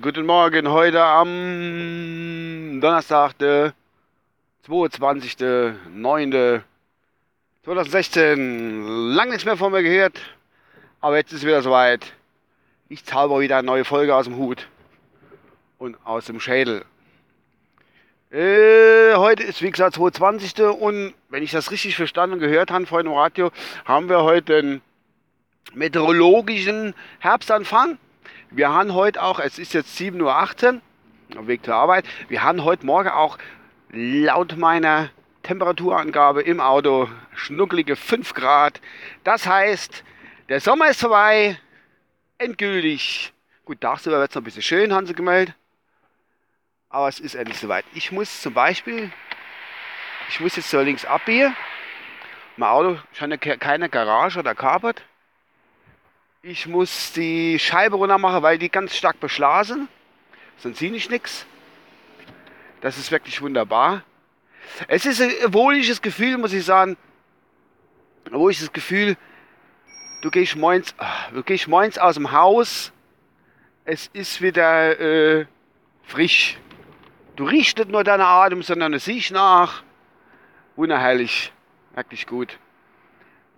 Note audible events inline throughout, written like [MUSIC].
Guten Morgen, heute am Donnerstag, der 22.09.2016. Lang nichts mehr von mir gehört, aber jetzt ist wieder soweit. Ich zauber wieder eine neue Folge aus dem Hut und aus dem Schädel. Äh, heute ist wie gesagt 22. und wenn ich das richtig verstanden und gehört habe vorhin im Radio, haben wir heute einen meteorologischen Herbstanfang. Wir haben heute auch, es ist jetzt 7.18 Uhr, auf Weg zur Arbeit, wir haben heute Morgen auch laut meiner Temperaturangabe im Auto schnuckelige 5 Grad. Das heißt, der Sommer ist vorbei, endgültig. Gut, tagsüber wird es noch ein bisschen schön, haben sie gemeldet. Aber es ist endlich soweit. Ich muss zum Beispiel, ich muss jetzt so links abbiegen. Mein Auto scheint keine Garage oder Carport. Ich muss die Scheibe runter machen, weil die ganz stark beschlagen. Sonst sehe ich nichts. Das ist wirklich wunderbar. Es ist ein wohliges Gefühl, muss ich sagen. Ein wohliges Gefühl. Du gehst morgens, ah, du gehst morgens aus dem Haus. Es ist wieder äh, frisch. Du riechst nicht nur deinen Atem, sondern du siehst nach. Unerheilig. Wirklich gut.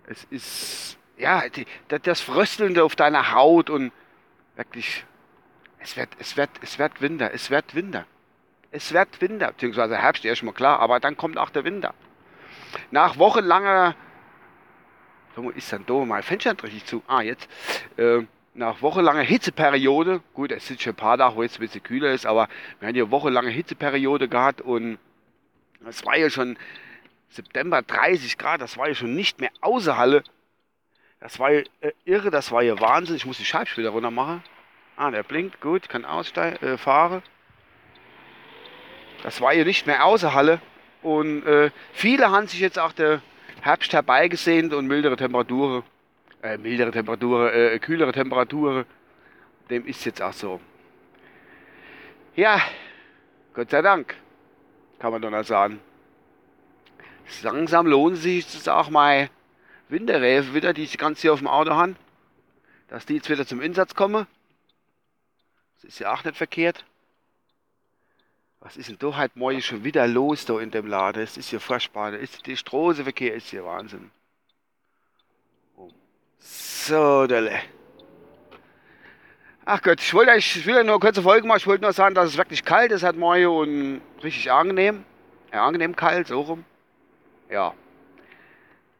Es ist ja, die, das Fröstelnde auf deiner Haut und wirklich, es wird, es wird, es wird Winter, es wird Winter. Es wird Winter, beziehungsweise Herbst erstmal klar, aber dann kommt auch der Winter. Nach wochenlanger, so ist dann da mal Fenster richtig zu, ah jetzt, äh, nach wochenlanger Hitzeperiode, gut, es sind schon ein paar Tage, wo jetzt ein bisschen kühler ist, aber wir haben ja wochenlange Hitzeperiode gehabt und es war ja schon September 30 Grad, das war ja schon nicht mehr außer Halle. Das war äh, irre, das war hier Wahnsinn. Ich muss die Scheibenspieler runter machen. Ah, der blinkt, gut, kann aussteigen, äh, fahren. Das war hier nicht mehr außer Halle. Und äh, viele haben sich jetzt auch der Herbst herbeigesehnt und mildere Temperaturen, äh, mildere Temperaturen, äh, kühlere Temperaturen. Dem ist jetzt auch so. Ja, Gott sei Dank, kann man doch noch sagen. Langsam lohnt sich das auch mal Winterreifen wieder, die ich ganz hier auf dem Auto habe, dass die jetzt wieder zum Einsatz kommen. Das ist ja auch nicht verkehrt. Was ist denn da halt morgen schon wieder los da in dem Laden? Es ist ja furchtbar. Der Straßenverkehr ist hier Wahnsinn. So, Delle. Ach Gott, ich wollte ich will nur eine kurze Folge machen. Ich wollte nur sagen, dass es wirklich kalt ist hat morgen und richtig angenehm. Ja, angenehm kalt, so rum. Ja.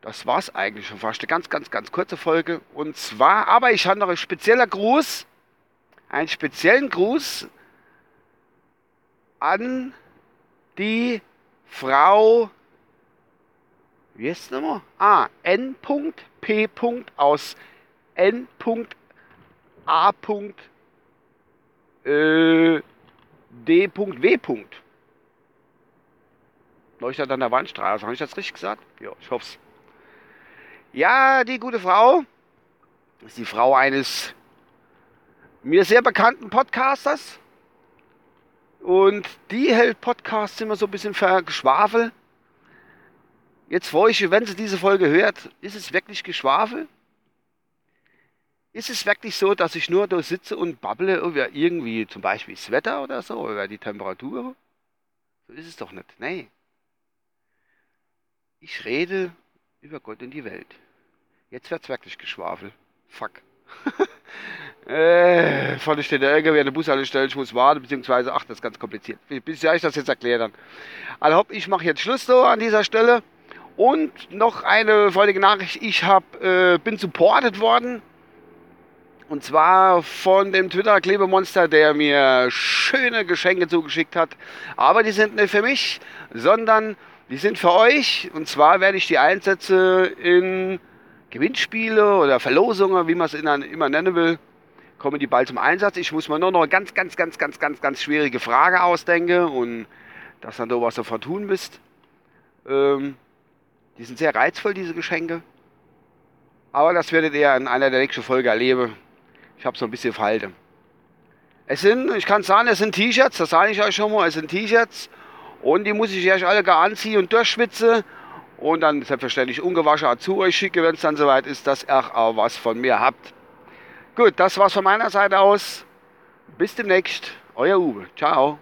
Das war es eigentlich schon fast. Eine ganz, ganz, ganz kurze Folge. Und zwar, aber ich habe noch einen speziellen Gruß. Einen speziellen Gruß an die Frau. Wie ist es nochmal? Ah, N.P. aus N.A. D.W. Leuchtet an der Wandstraße. Habe ich das richtig gesagt? Ja, ich hoffe es. Ja, die gute Frau ist die Frau eines mir sehr bekannten Podcasters. Und die hält Podcasts immer so ein bisschen für Geschwafel. Jetzt vor ich, wenn sie diese Folge hört, ist es wirklich Geschwafel? Ist es wirklich so, dass ich nur da sitze und babble über irgendwie zum Beispiel das Wetter oder so, über die Temperatur? So ist es doch nicht. Nee. Ich rede über Gott und die Welt. Jetzt wird's wirklich Geschwafel. Fuck. [LAUGHS] äh, vorne steht der LKW an der Bushaltestelle, ich muss warten, beziehungsweise, ach, das ist ganz kompliziert. Bis ich das jetzt erkläre dann. Also ich mache jetzt Schluss so an dieser Stelle. Und noch eine freudige Nachricht, ich hab, äh, bin supported worden. Und zwar von dem Twitter-Klebemonster, der mir schöne Geschenke zugeschickt hat. Aber die sind nicht für mich, sondern die sind für euch. Und zwar werde ich die einsetzen in Gewinnspiele oder Verlosungen, wie man es immer nennen will, kommen die bald zum Einsatz. Ich muss mir nur noch eine ganz, ganz, ganz, ganz, ganz, ganz schwierige Frage ausdenken und dass dann da was sofort tun müsst. Ähm, die sind sehr reizvoll, diese Geschenke. Aber das werdet ihr in einer der nächsten Folgen erleben. Ich habe so ein bisschen verhalten. Es sind, ich kann sagen, es sind T-Shirts, das sage ich euch schon mal, es sind T-Shirts. Und die muss ich erst alle gar anziehen und durchschwitzen und dann selbstverständlich ungewaschen zu euch schicke, wenn es dann soweit ist, dass ihr auch was von mir habt. Gut, das war's von meiner Seite aus. Bis demnächst. Euer Uwe. Ciao.